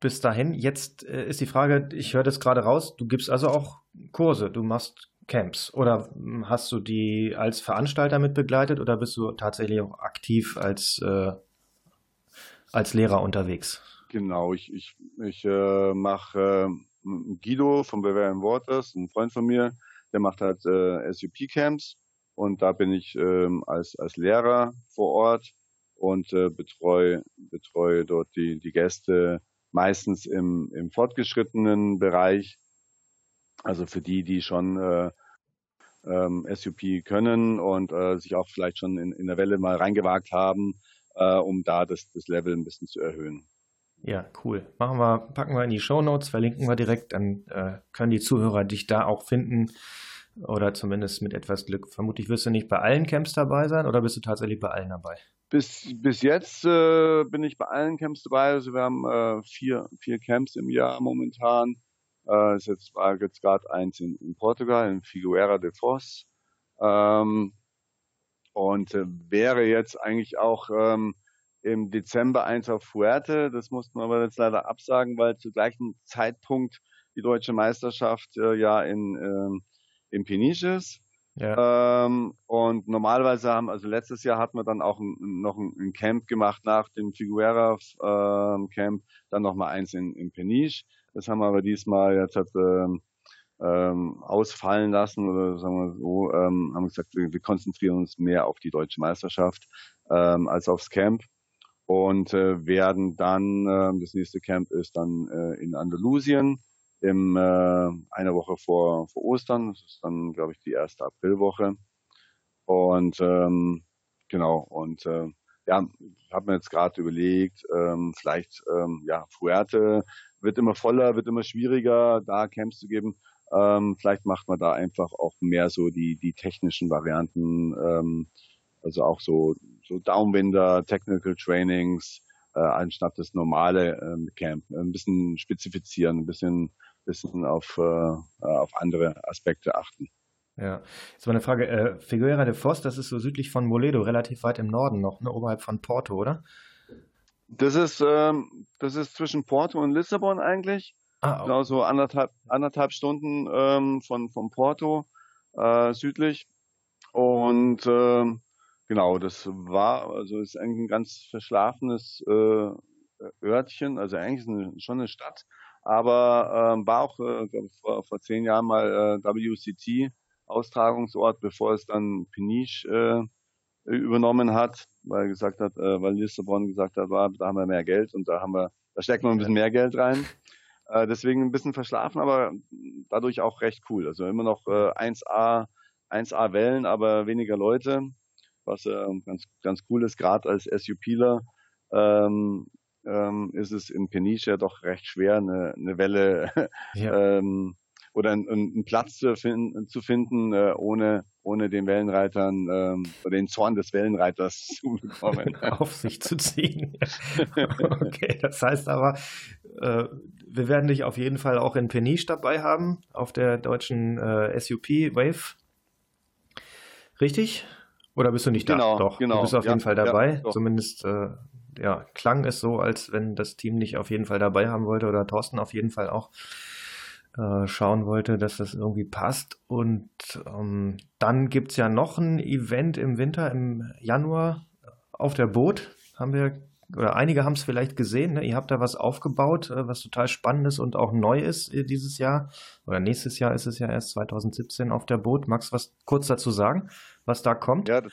bis dahin. Jetzt äh, ist die Frage, ich höre das gerade raus, du gibst also auch Kurse, du machst Camps? Oder hm, hast du die als Veranstalter mit begleitet oder bist du tatsächlich auch aktiv als, äh, als Lehrer unterwegs? Genau, ich, ich, ich äh, mache äh, Guido von Bavarian Waters, ein Freund von mir, der macht halt äh, SUP-Camps und da bin ich ähm, als, als Lehrer vor Ort und äh, betreue, betreue dort die, die Gäste meistens im, im fortgeschrittenen Bereich also für die, die schon äh, ähm, SUP können und äh, sich auch vielleicht schon in, in der Welle mal reingewagt haben, äh, um da das, das Level ein bisschen zu erhöhen. Ja, cool. Machen wir, packen wir in die Show Notes, verlinken wir direkt, dann äh, können die Zuhörer dich da auch finden oder zumindest mit etwas Glück. Vermutlich wirst du nicht bei allen Camps dabei sein oder bist du tatsächlich bei allen dabei? Bis, bis jetzt äh, bin ich bei allen Camps dabei. Also wir haben äh, vier, vier Camps im Jahr momentan. Äh, ist jetzt war jetzt gerade eins in, in, Portugal, in Figueira de Foz. Ähm, und äh, wäre jetzt eigentlich auch ähm, im Dezember eins auf Fuerte. Das mussten wir aber jetzt leider absagen, weil zu gleichen Zeitpunkt die deutsche Meisterschaft äh, ja in, äh, in Peniche ist. Ja. Ähm, und normalerweise haben, also letztes Jahr hatten wir dann auch ein, noch ein, ein, Camp gemacht nach dem Figuera ähm, Camp, dann nochmal eins in, in Peniche. Das haben wir aber diesmal jetzt hat, ähm, ähm, ausfallen lassen oder sagen wir so, ähm, haben gesagt, wir, wir konzentrieren uns mehr auf die deutsche Meisterschaft ähm, als aufs Camp und äh, werden dann, äh, das nächste Camp ist dann äh, in Andalusien im äh, eine Woche vor, vor Ostern. Das ist dann, glaube ich, die erste Aprilwoche. Und ähm, genau, und äh, ja, habe mir jetzt gerade überlegt, ähm, vielleicht ähm, ja, Fuerte wird immer voller, wird immer schwieriger, da Camps zu geben. Ähm, vielleicht macht man da einfach auch mehr so die, die technischen Varianten, ähm, also auch so, so Downwinder, Technical Trainings, äh, anstatt das normale ähm, Camp. Ein bisschen spezifizieren, ein bisschen, bisschen auf, äh, auf andere Aspekte achten. Ja, jetzt mal eine Frage. Äh, Figueira de Foz, das ist so südlich von Moledo, relativ weit im Norden noch, ne? oberhalb von Porto, oder? Das ist, ähm, das ist zwischen Porto und Lissabon eigentlich. Ah, okay. Genau so anderthalb, anderthalb Stunden ähm, von, von Porto äh, südlich. Und ähm, genau, das war, also ist eigentlich ein ganz verschlafenes äh, Örtchen, also eigentlich ist eine, schon eine Stadt, aber ähm, war auch, äh, vor, vor zehn Jahren mal äh, WCT Austragungsort, bevor es dann Peniche äh, übernommen hat. weil er gesagt hat, äh, weil Lissabon gesagt hat, war, da haben wir mehr Geld und da haben wir, da steckt noch ein bisschen mehr Geld rein. Äh, deswegen ein bisschen verschlafen, aber dadurch auch recht cool. Also immer noch äh, 1A, 1A Wellen, aber weniger Leute, was äh, ganz, ganz cool ist, gerade als SUPler. Ähm, ähm, ist es in Peniche ja doch recht schwer, eine, eine Welle ja. ähm, oder einen, einen Platz zu finden, zu finden äh, ohne, ohne den Wellenreitern ähm, oder den Zorn des Wellenreiters zu bekommen. Auf sich zu ziehen. okay, das heißt aber, äh, wir werden dich auf jeden Fall auch in Peniche dabei haben, auf der deutschen äh, SUP Wave. Richtig? Oder bist du nicht genau, da? Doch, genau. du bist auf ja, jeden Fall dabei. Ja, Zumindest äh, ja, klang es so, als wenn das Team nicht auf jeden Fall dabei haben wollte oder Thorsten auf jeden Fall auch äh, schauen wollte, dass das irgendwie passt. Und ähm, dann gibt es ja noch ein Event im Winter, im Januar auf der Boot. Haben wir, oder einige haben es vielleicht gesehen, ne? ihr habt da was aufgebaut, äh, was total spannend ist und auch neu ist äh, dieses Jahr. Oder nächstes Jahr ist es ja erst 2017 auf der Boot. Magst du was kurz dazu sagen, was da kommt? Ja, das,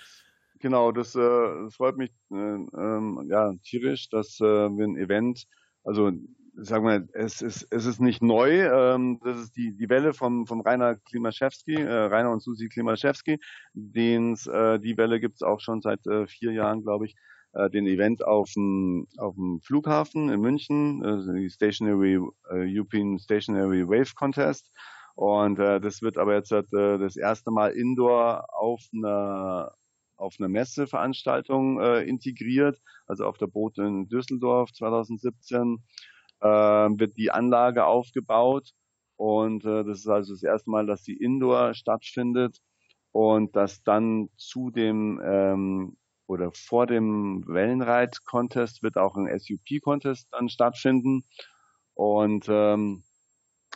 genau, das, äh, das freut mich äh, ähm, ja, tierisch, dass äh, wir ein Event, also sagen wir, es ist, es ist nicht neu. Ähm, das ist die, die Welle vom, vom Rainer Klimaschewski, äh, Rainer und Susi Klimaschewski. Den's, äh, die Welle gibt's auch schon seit äh, vier Jahren, glaube ich. Äh, den Event auf dem, auf dem Flughafen in München, äh, die Stationary, äh, European Stationary Wave Contest. Und äh, das wird aber jetzt äh, das erste Mal indoor auf einer auf einer Messeveranstaltung äh, integriert, also auf der Boot in Düsseldorf 2017 äh, wird die Anlage aufgebaut und äh, das ist also das erste Mal, dass die Indoor stattfindet und dass dann zu dem ähm, oder vor dem Wellenreit-Contest wird auch ein SUP-Contest dann stattfinden und ähm,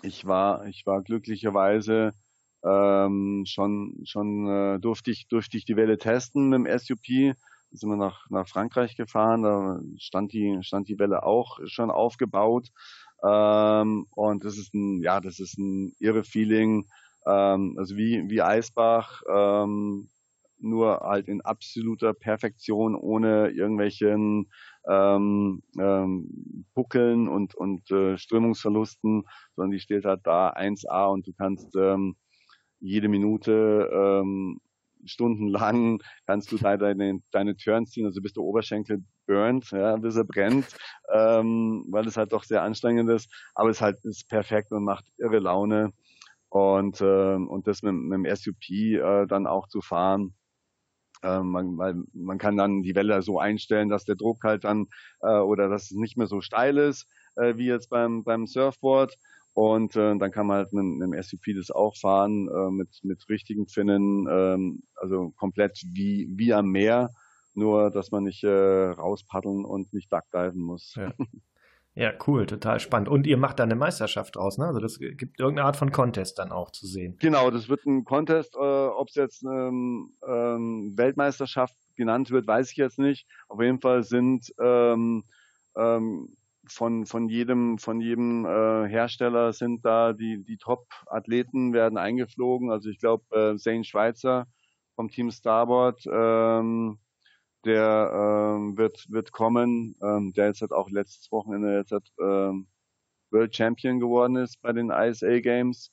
ich war ich war glücklicherweise ähm, schon schon äh, durfte ich durfte ich die Welle testen mit dem SUP sind wir nach, nach Frankreich gefahren, da stand die, stand die Welle auch schon aufgebaut. Ähm, und das ist ein, ja, das ist ein irre Feeling. Ähm, also wie, wie Eisbach, ähm, nur halt in absoluter Perfektion, ohne irgendwelchen ähm, ähm, Buckeln und, und äh, Strömungsverlusten, sondern die steht halt da 1A und du kannst ähm, jede Minute ähm, stundenlang kannst du da deine, deine Turns ziehen, also bis der Oberschenkel burnt, ja, bis er brennt, ähm, weil es halt doch sehr anstrengend ist, aber es halt ist perfekt und macht irre Laune. Und, äh, und das mit, mit dem SUP äh, dann auch zu fahren, ähm, man, weil man kann dann die Welle so einstellen, dass der Druck halt dann äh, oder dass es nicht mehr so steil ist äh, wie jetzt beim beim Surfboard und äh, dann kann man halt mit, mit dem SUP das auch fahren, äh, mit, mit richtigen Finnen, ähm, also komplett wie, wie am Meer, nur dass man nicht äh, rauspaddeln und nicht duckdiven muss. Ja. ja. cool, total spannend. Und ihr macht da eine Meisterschaft draus, ne? Also das gibt irgendeine Art von Contest dann auch zu sehen. Genau, das wird ein Contest, äh, ob es jetzt ähm, ähm, Weltmeisterschaft genannt wird, weiß ich jetzt nicht. Auf jeden Fall sind ähm, ähm, von, von jedem, von jedem äh, Hersteller sind da die, die Top-Athleten werden eingeflogen. Also ich glaube, äh, Zane Schweizer vom Team Starboard, ähm, der ähm, wird, wird kommen, ähm, der jetzt hat auch letztes Wochenende jetzt hat, ähm, World Champion geworden ist bei den ISA Games.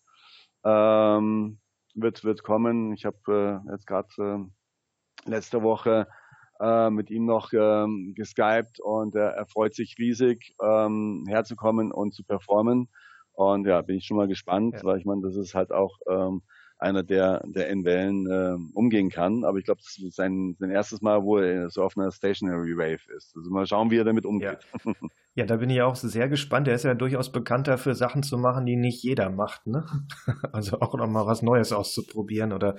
Ähm, wird, wird kommen. Ich habe äh, jetzt gerade äh, letzte Woche äh, mit ihm noch ähm, geskypt und er, er freut sich riesig, ähm, herzukommen und zu performen. Und ja, bin ich schon mal gespannt, ja. weil ich meine, das ist halt auch ähm, einer, der, der in Wellen äh, umgehen kann. Aber ich glaube, das ist sein, sein erstes Mal, wo er so auf einer Stationary Wave ist. Also mal schauen, wie er damit umgeht. Ja. ja, da bin ich auch sehr gespannt. Er ist ja durchaus bekannt dafür, Sachen zu machen, die nicht jeder macht. Ne? Also auch noch mal was Neues auszuprobieren oder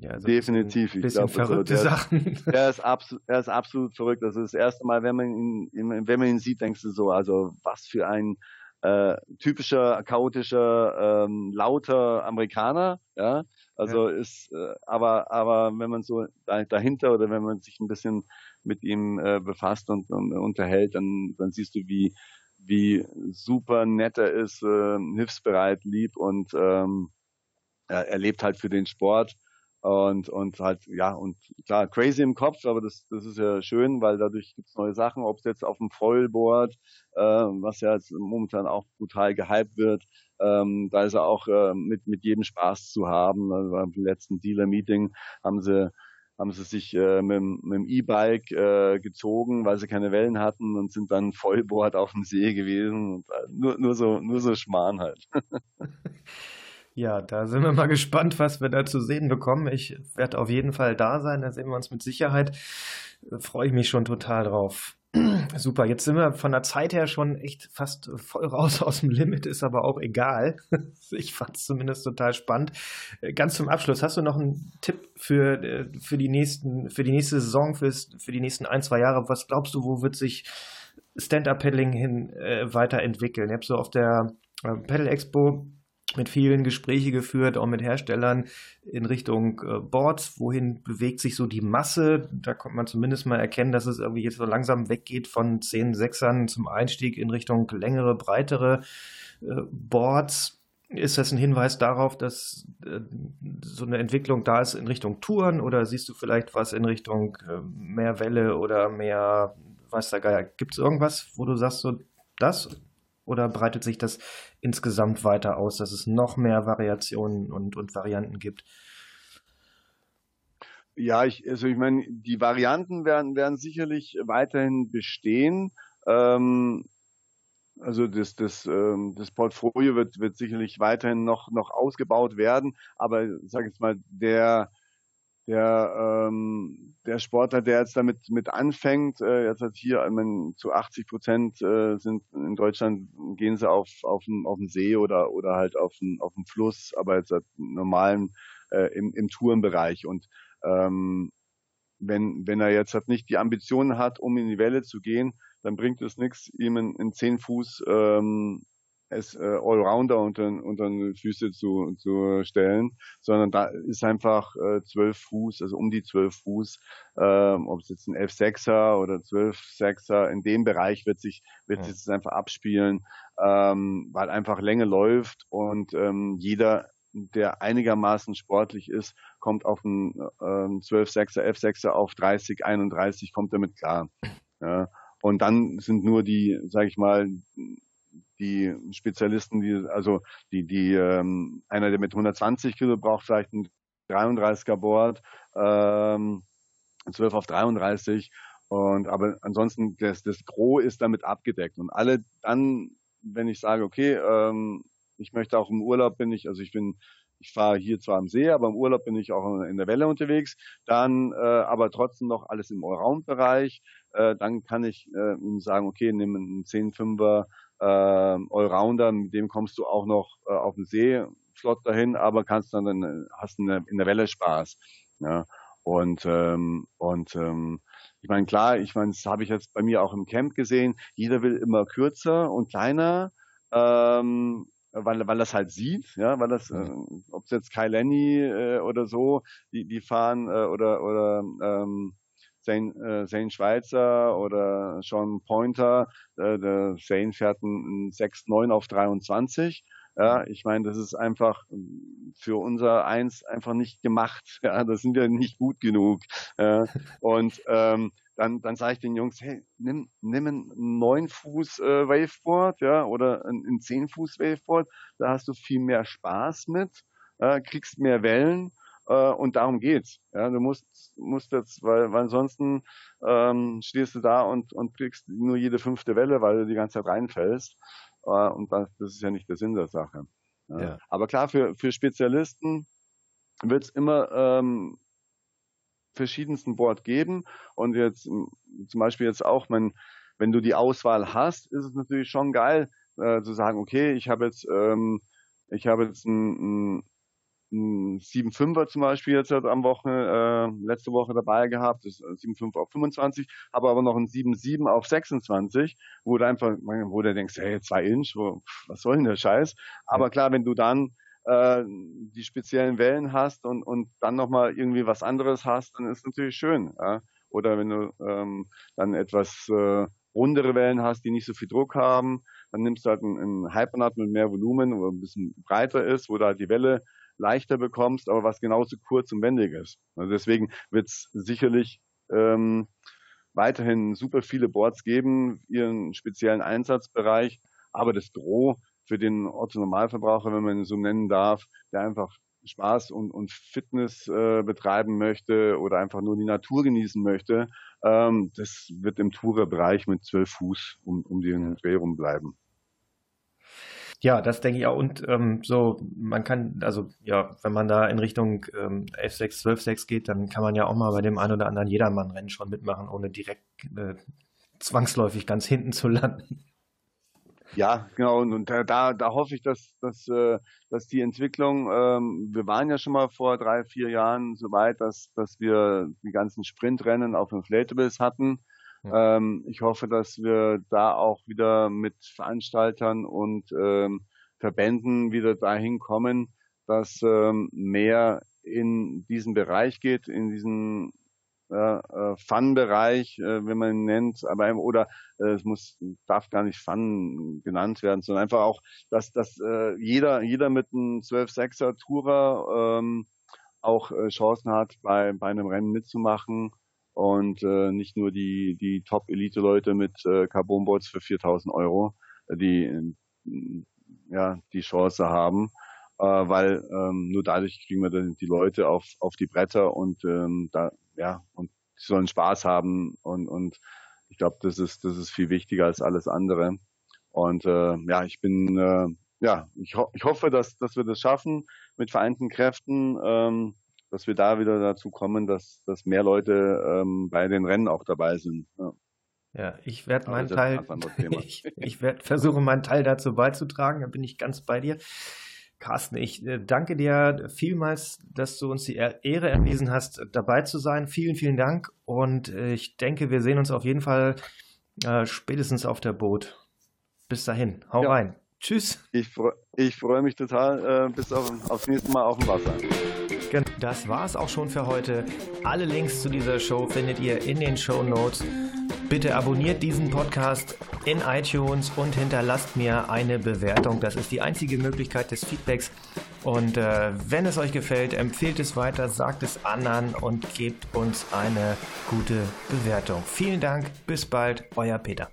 ja, also Definitiv. Ein bisschen glaub, verrückte also, der Sachen. Er, ist absolut, er ist absolut verrückt. Das ist das erste Mal, wenn man ihn, wenn man ihn sieht, denkst du so, also was für ein äh, typischer, chaotischer, ähm, lauter Amerikaner. Ja, also ja. ist, äh, aber, aber wenn man so dahinter oder wenn man sich ein bisschen mit ihm äh, befasst und, und unterhält, dann, dann siehst du, wie, wie super nett er ist, äh, hilfsbereit, lieb und ähm, er, er lebt halt für den Sport und, und halt, ja, und klar, crazy im Kopf, aber das, das ist ja schön, weil dadurch gibt's neue Sachen, ob es jetzt auf dem Foilboard, äh, was ja jetzt momentan auch brutal gehypt wird, ähm, da ist er auch äh, mit, mit jedem Spaß zu haben. Also beim letzten Dealer-Meeting haben sie haben sie sich äh, mit, mit dem E-Bike äh, gezogen, weil sie keine Wellen hatten und sind dann Vollboard auf dem See gewesen. Und, äh, nur, nur so, nur so Schmarrn halt. Ja, da sind wir mal gespannt, was wir da zu sehen bekommen. Ich werde auf jeden Fall da sein, da sehen wir uns mit Sicherheit. Da freue ich mich schon total drauf. Super, jetzt sind wir von der Zeit her schon echt fast voll raus aus dem Limit, ist aber auch egal. Ich fand es zumindest total spannend. Ganz zum Abschluss, hast du noch einen Tipp für, für, die, nächsten, für die nächste Saison, fürs, für die nächsten ein, zwei Jahre? Was glaubst du, wo wird sich Stand-Up-Paddling hin äh, weiterentwickeln? Ich habe so auf der äh, Paddle Expo mit vielen Gespräche geführt, auch mit Herstellern in Richtung äh, Boards. Wohin bewegt sich so die Masse? Da konnte man zumindest mal erkennen, dass es irgendwie jetzt so langsam weggeht von 10 Sechsern zum Einstieg in Richtung längere, breitere äh, Boards. Ist das ein Hinweis darauf, dass äh, so eine Entwicklung da ist in Richtung Touren oder siehst du vielleicht was in Richtung äh, mehr Welle oder mehr, weiß der Geier? Gibt es irgendwas, wo du sagst, so das oder breitet sich das insgesamt weiter aus, dass es noch mehr Variationen und, und Varianten gibt? Ja, ich, also ich meine, die Varianten werden, werden sicherlich weiterhin bestehen. Ähm, also das, das, ähm, das Portfolio wird, wird sicherlich weiterhin noch, noch ausgebaut werden. Aber sag ich mal, der, der, ähm, der Sportler, der jetzt damit mit anfängt, äh, jetzt hat hier, ich meine, zu 80 Prozent äh, sind in Deutschland gehen sie auf auf dem auf See oder oder halt auf dem auf dem Fluss, aber jetzt halt normalen äh, im im Tourenbereich. Und ähm, wenn wenn er jetzt halt nicht die Ambitionen hat, um in die Welle zu gehen, dann bringt es nichts, ihm in, in 10 Fuß ähm, es äh, Allrounder unter, unter die Füße zu, zu stellen, sondern da ist einfach äh, 12 Fuß, also um die 12 Fuß, ähm, ob es jetzt ein F6er oder 12 6er, in dem Bereich wird sich, wird ja. sich das einfach abspielen, ähm, weil einfach Länge läuft und ähm, jeder der einigermaßen sportlich ist, kommt auf einen ähm, 12-6er, F6er auf 30, 31, kommt damit klar. Ja. Und dann sind nur die, sag ich mal, die Spezialisten, die, also die, die, ähm, einer, der mit 120 Kilo braucht, vielleicht ein 33er Board, ähm, 12 auf 33. Und aber ansonsten, das, das Gros ist damit abgedeckt. Und alle dann, wenn ich sage, okay, ähm, ich möchte auch im Urlaub bin ich, also ich bin, ich fahre hier zwar am See, aber im Urlaub bin ich auch in der Welle unterwegs, dann äh, aber trotzdem noch alles im Allround-Bereich, äh, dann kann ich äh, sagen, okay, nimm einen 10-5er äh, Allrounder, mit dem kommst du auch noch äh, auf den See flott dahin, aber kannst dann, dann hast in der, in der Welle Spaß. Ja. Und ähm, und ähm, ich meine klar, ich meine, das habe ich jetzt bei mir auch im Camp gesehen. Jeder will immer kürzer und kleiner, ähm, weil weil das halt sieht, ja, weil das, äh, ob es jetzt Kai Lenny äh, oder so, die die fahren äh, oder oder ähm, Zane, äh, Zane Schweizer oder Sean Pointer. Äh, der Zane fährt ein, ein 6-9 auf 23. Ja, ich meine, das ist einfach für unser Eins einfach nicht gemacht. Ja, das sind ja nicht gut genug. Ja, und ähm, dann, dann sage ich den Jungs, hey, nimm, nimm ein 9 Fuß äh, Waveboard, ja, oder ein, ein 10 Fuß Waveboard. Da hast du viel mehr Spaß mit, äh, kriegst mehr Wellen äh, und darum geht's. Ja, du musst, musst jetzt, weil, weil ansonsten ähm, stehst du da und, und kriegst nur jede fünfte Welle, weil du die ganze Zeit reinfällst. Äh, und das, das ist ja nicht der Sinn der Sache. Ja. Ja. Aber klar, für, für Spezialisten wird es immer ähm, verschiedensten Board geben. Und jetzt zum Beispiel jetzt auch, wenn, wenn du die Auswahl hast, ist es natürlich schon geil, äh, zu sagen, okay, ich habe jetzt, ähm, ich habe jetzt ein, ein ein 7,5er zum Beispiel jetzt am Woche, äh, letzte Woche dabei gehabt, das 7,5 auf 25, habe aber noch ein 7,7 auf 26, wo du einfach, wo du denkst, hey, zwei Inch, wo, was soll denn der Scheiß? Aber klar, wenn du dann äh, die speziellen Wellen hast und, und dann nochmal irgendwie was anderes hast, dann ist natürlich schön. Ja? Oder wenn du ähm, dann etwas äh, rundere Wellen hast, die nicht so viel Druck haben, dann nimmst du halt einen, einen Hypernaut mit mehr Volumen, wo ein bisschen breiter ist, wo da halt die Welle leichter bekommst, aber was genauso kurz und wendig ist. Also deswegen wird es sicherlich ähm, weiterhin super viele Boards geben, ihren speziellen Einsatzbereich, aber das Gros für den Otto Normalverbraucher, wenn man ihn so nennen darf, der einfach Spaß und, und Fitness äh, betreiben möchte oder einfach nur die Natur genießen möchte, ähm, das wird im Tourer-Bereich mit zwölf Fuß um, um den Dreh rum bleiben. Ja, das denke ich auch. Und ähm, so, man kann, also ja, wenn man da in Richtung ähm, 11.6, 12.6 geht, dann kann man ja auch mal bei dem einen oder anderen Jedermann-Rennen schon mitmachen, ohne direkt äh, zwangsläufig ganz hinten zu landen. Ja, genau. Und, und da, da hoffe ich, dass, dass, äh, dass die Entwicklung, ähm, wir waren ja schon mal vor drei, vier Jahren so weit, dass, dass wir die ganzen Sprintrennen auf Inflatables hatten. Ähm, ich hoffe, dass wir da auch wieder mit Veranstaltern und ähm, Verbänden wieder dahin kommen, dass ähm, mehr in diesen Bereich geht, in diesen äh, Fun-Bereich, äh, wenn man ihn nennt, aber oder äh, es muss darf gar nicht Fun genannt werden, sondern einfach auch, dass dass äh, jeder jeder mit einem 12-6er Tourer ähm, auch äh, Chancen hat, bei bei einem Rennen mitzumachen und äh, nicht nur die die Top-Elite-Leute mit äh, Carbonboards für 4.000 Euro, äh, die äh, ja die Chance haben äh, weil ähm, nur dadurch kriegen wir dann die Leute auf, auf die Bretter und ähm, da, ja, und sie sollen Spaß haben und, und ich glaube, das ist, das ist viel wichtiger als alles andere. Und äh, ja, ich bin, äh, ja, ich, ho ich hoffe, dass, dass wir das schaffen mit vereinten Kräften, ähm, dass wir da wieder dazu kommen, dass, dass mehr Leute ähm, bei den Rennen auch dabei sind. Ja. Ja, ich werde meinen Teil, ich, ich werde versuchen, meinen Teil dazu beizutragen, da bin ich ganz bei dir. Carsten, ich äh, danke dir vielmals, dass du uns die Ehre erwiesen hast, dabei zu sein. Vielen, vielen Dank und äh, ich denke, wir sehen uns auf jeden Fall äh, spätestens auf der Boot. Bis dahin, hau ja. rein. Tschüss. Ich, ich freue mich total. Äh, bis auf, aufs nächste Mal auf dem Wasser. Das war es auch schon für heute. Alle Links zu dieser Show findet ihr in den Show Notes. Bitte abonniert diesen Podcast in iTunes und hinterlasst mir eine Bewertung. Das ist die einzige Möglichkeit des Feedbacks. Und äh, wenn es euch gefällt, empfehlt es weiter, sagt es anderen und gebt uns eine gute Bewertung. Vielen Dank, bis bald, euer Peter.